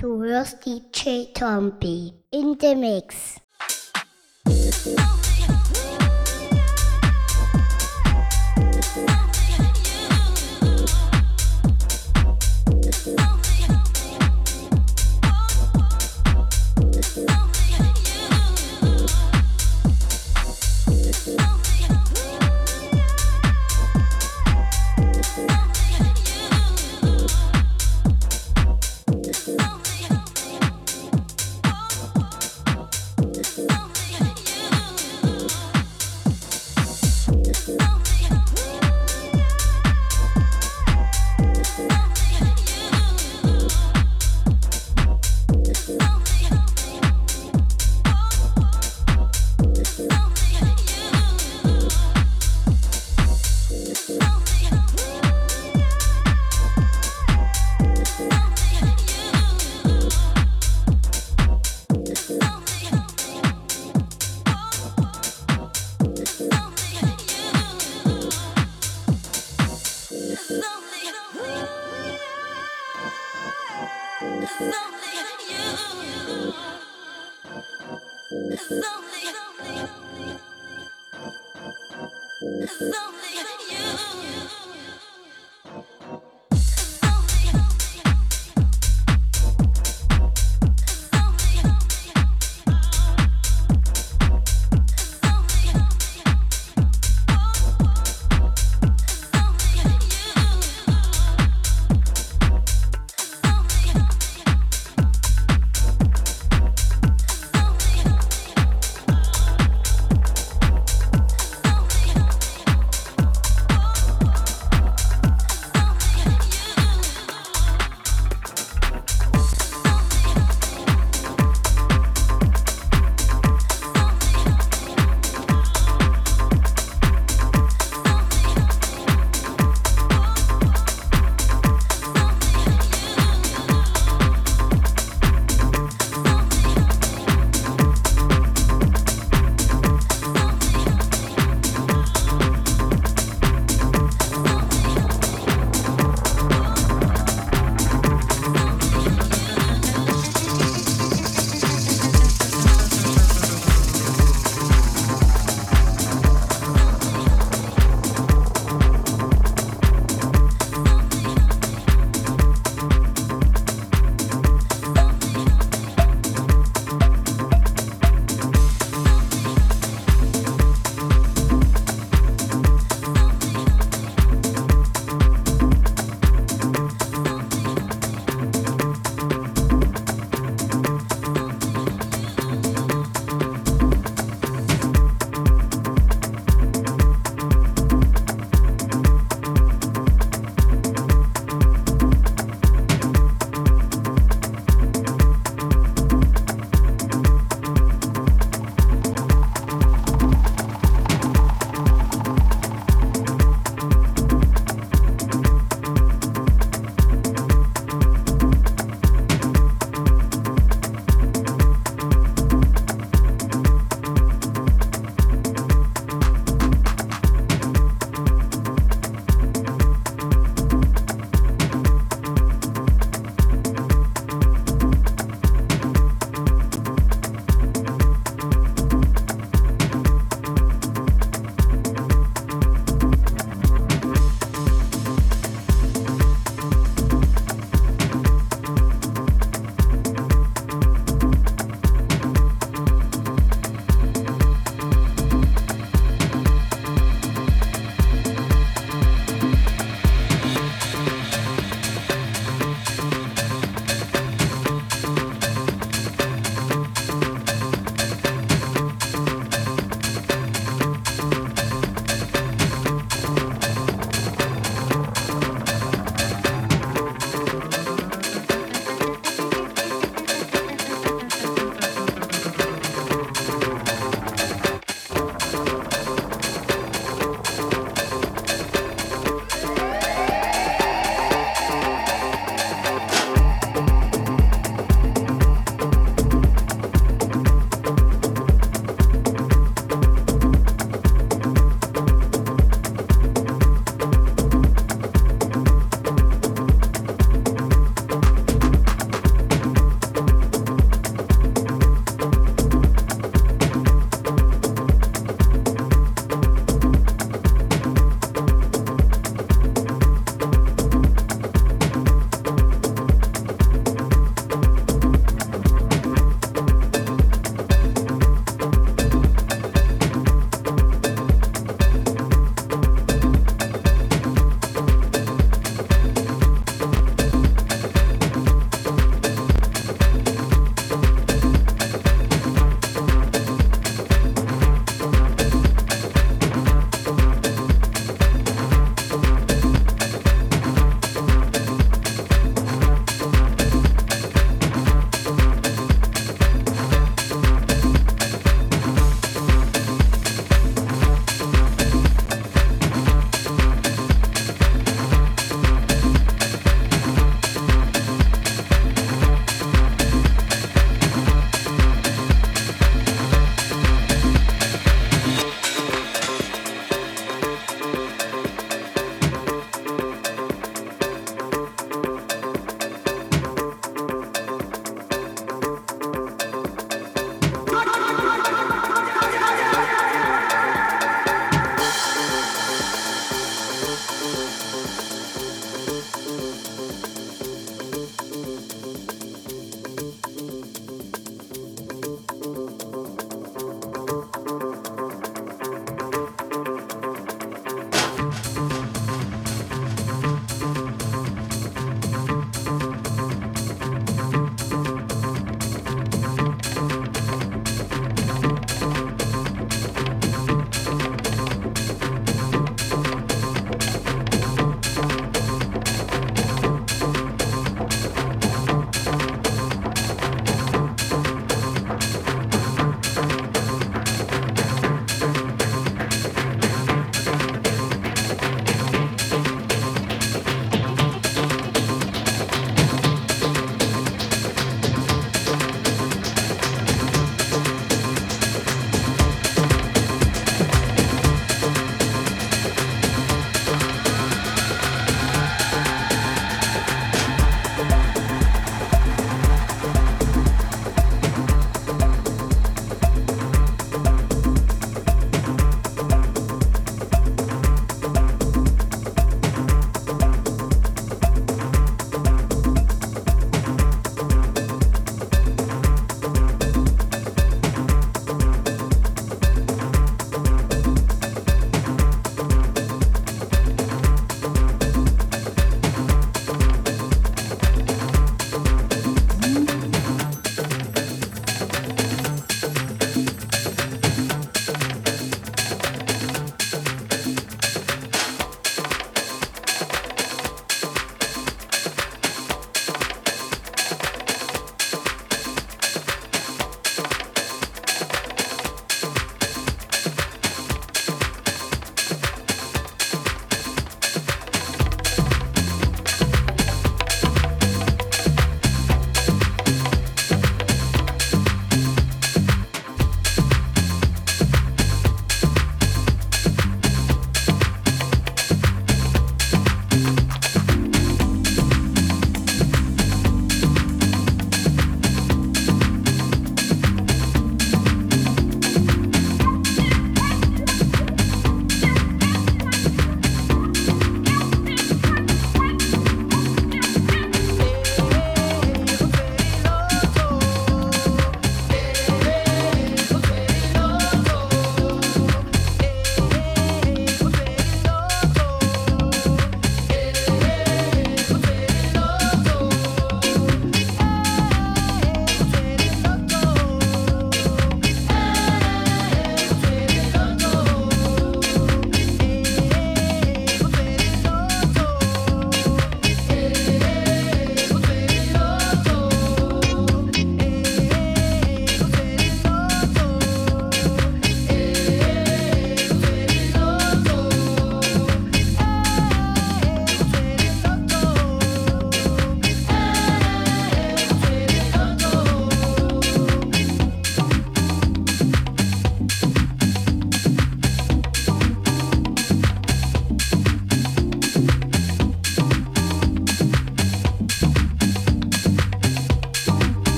Du hörst DJ Tombi in the Mix.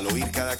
Al oír cada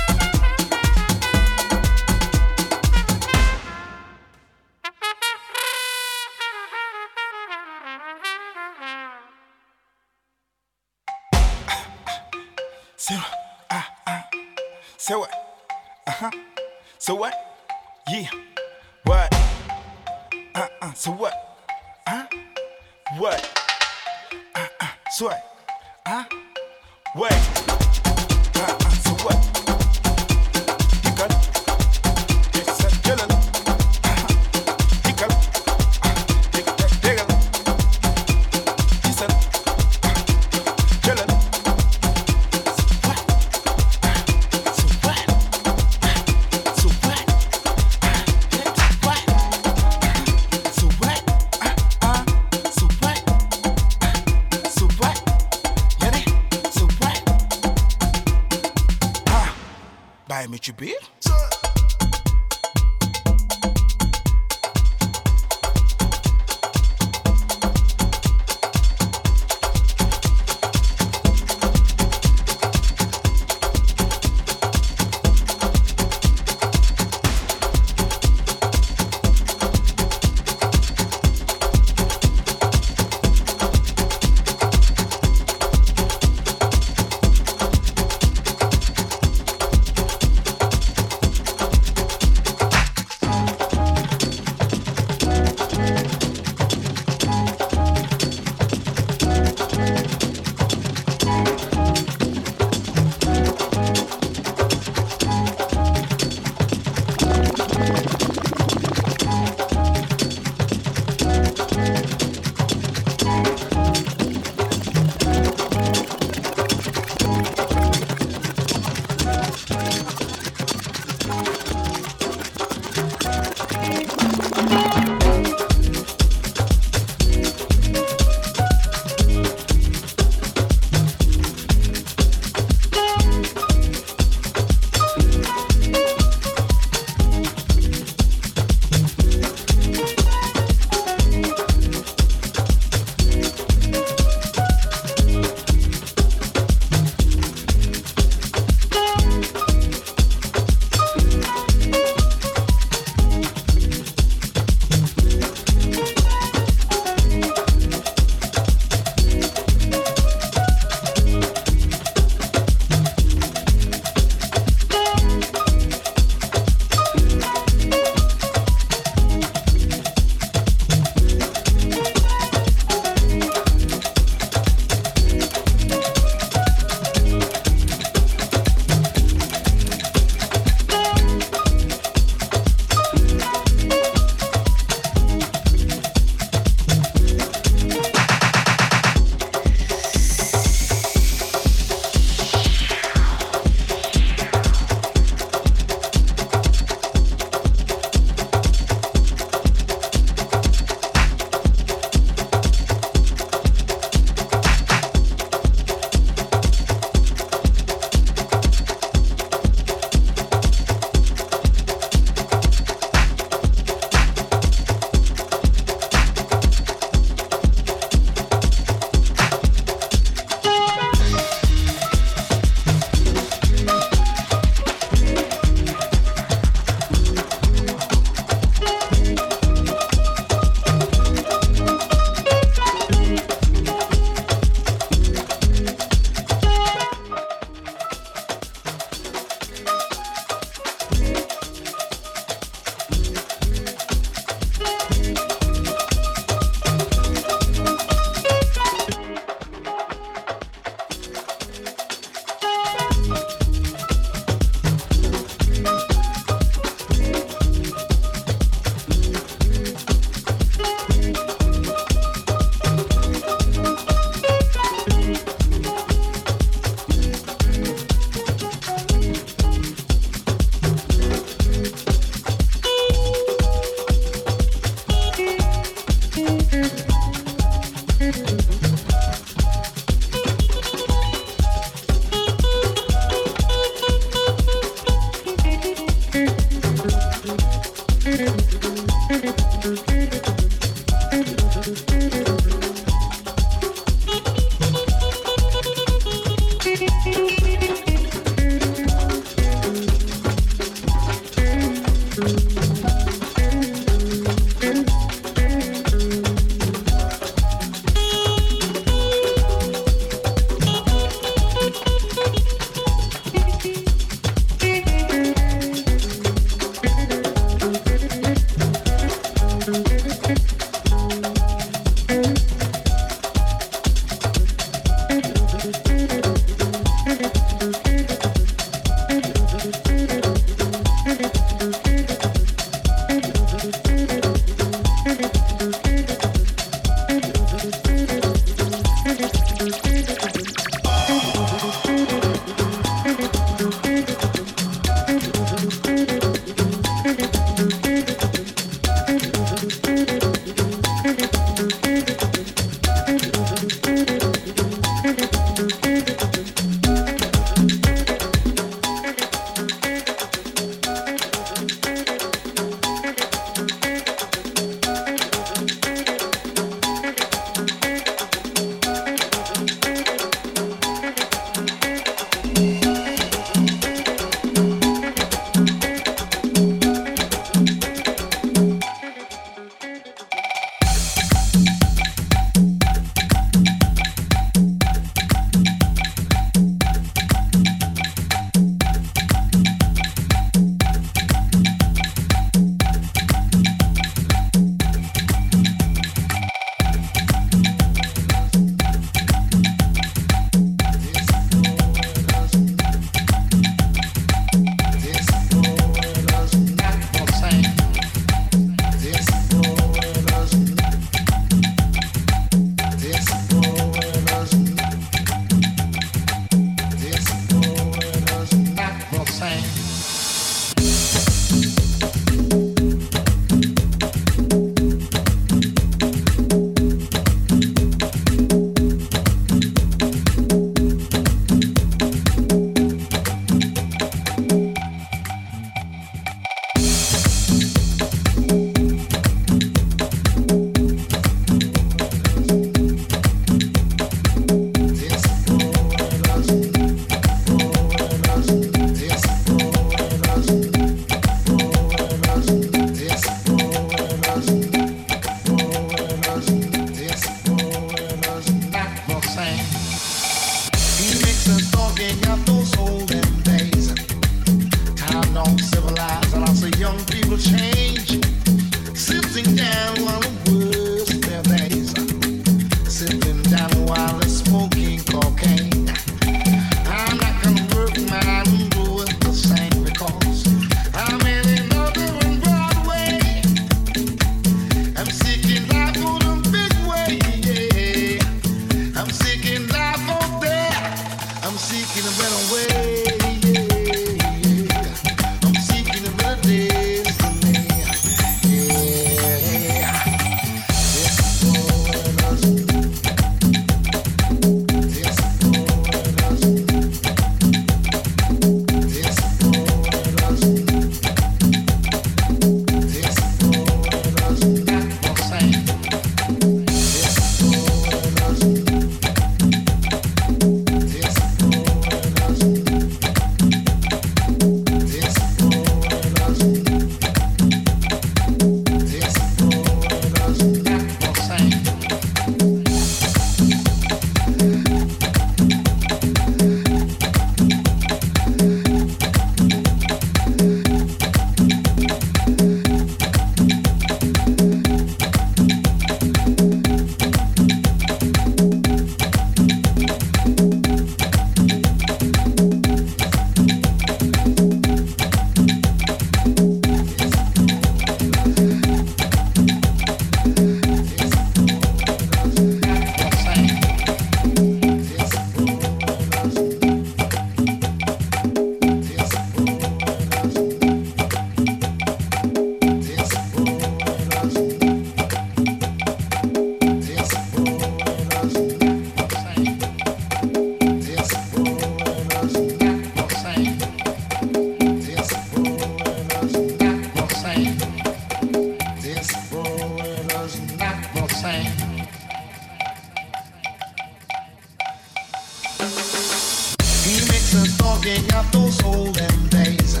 thinking of those olden days.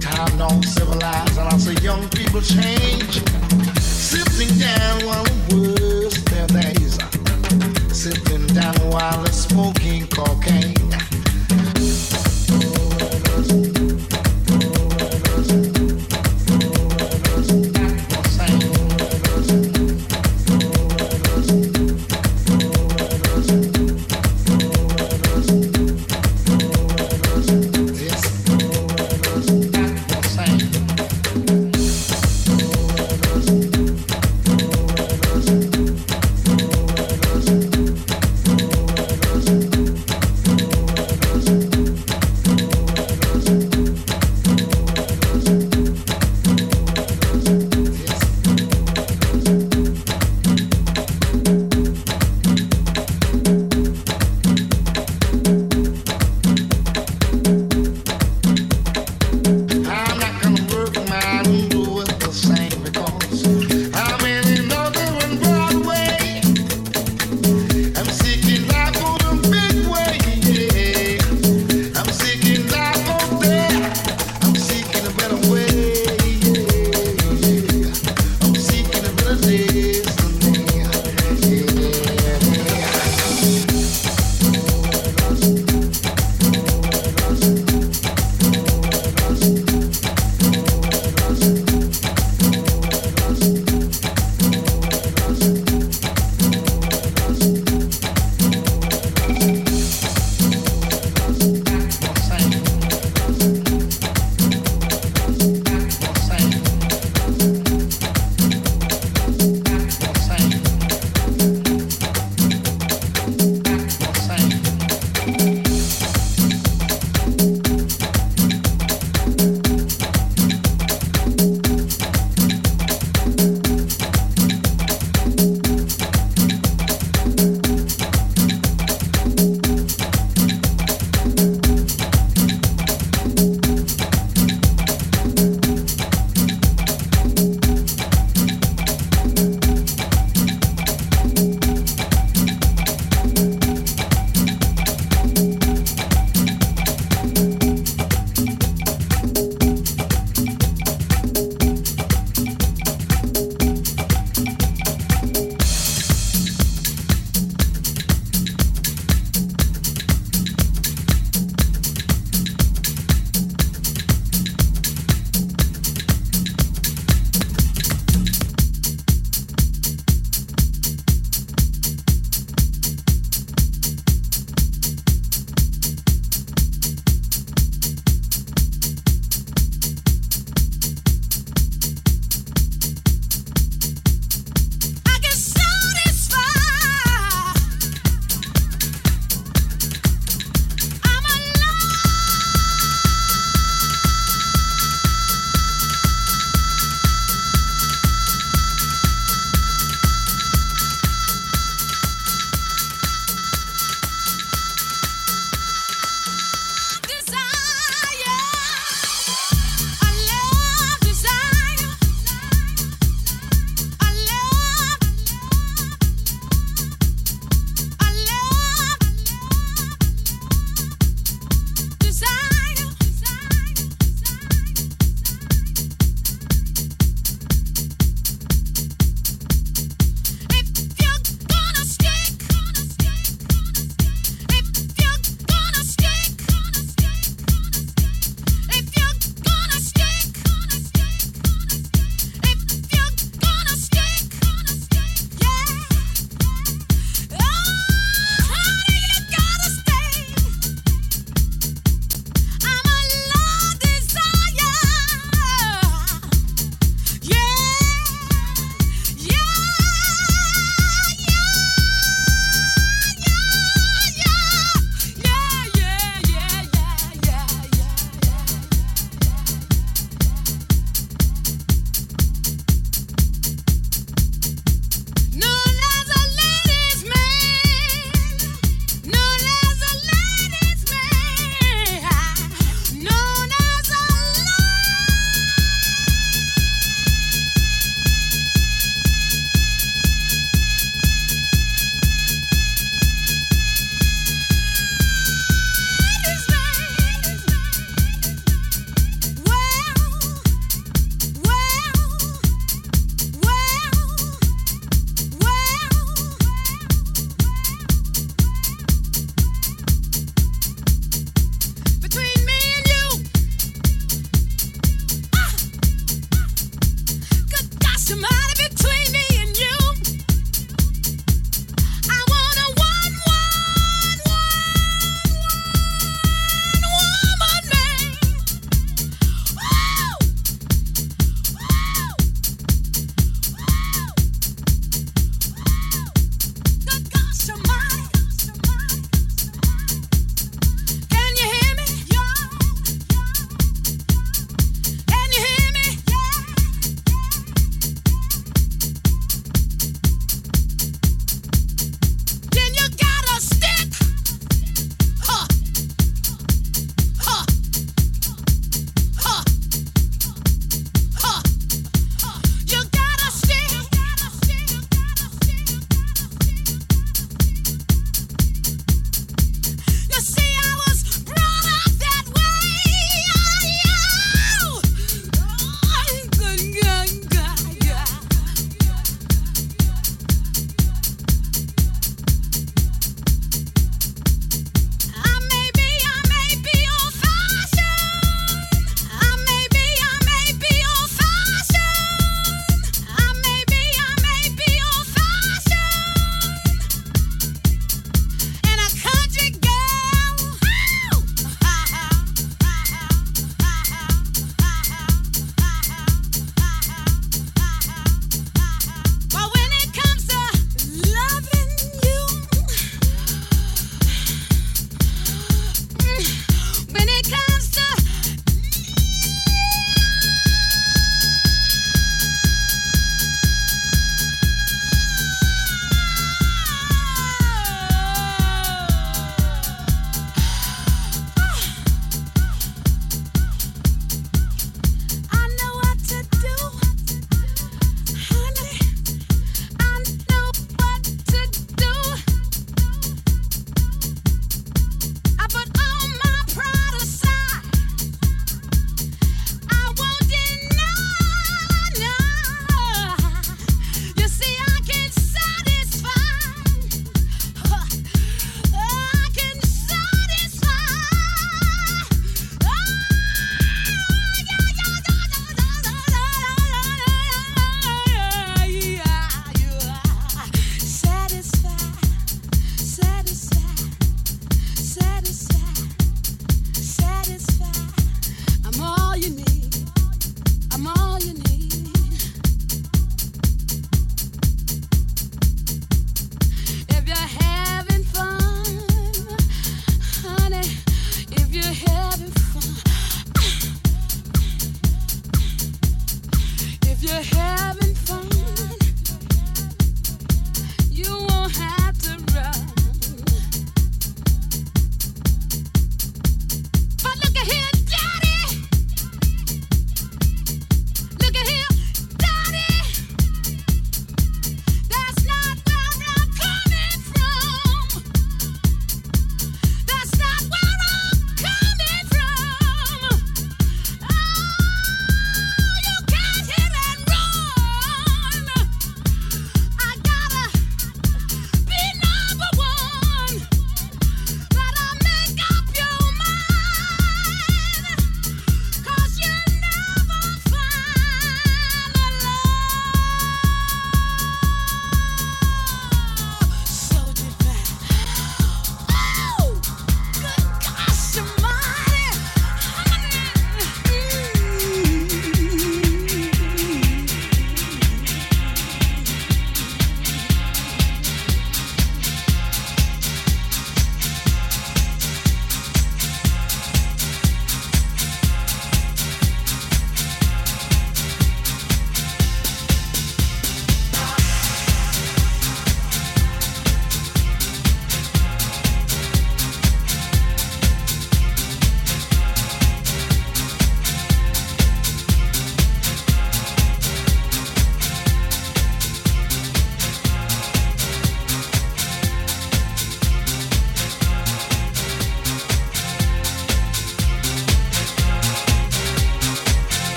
Time don't civilize, and I see young people change. Sifting down one worst their days. Sifting down while smoking cocaine.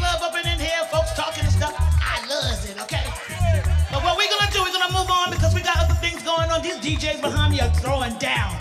love up in here, folks talking and stuff. I love it, okay? But what we're gonna do, we're gonna move on because we got other things going on. These DJs behind me are throwing down.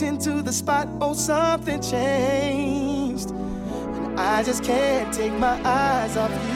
walked into the spot, oh, something changed. And I just can't take my eyes off you.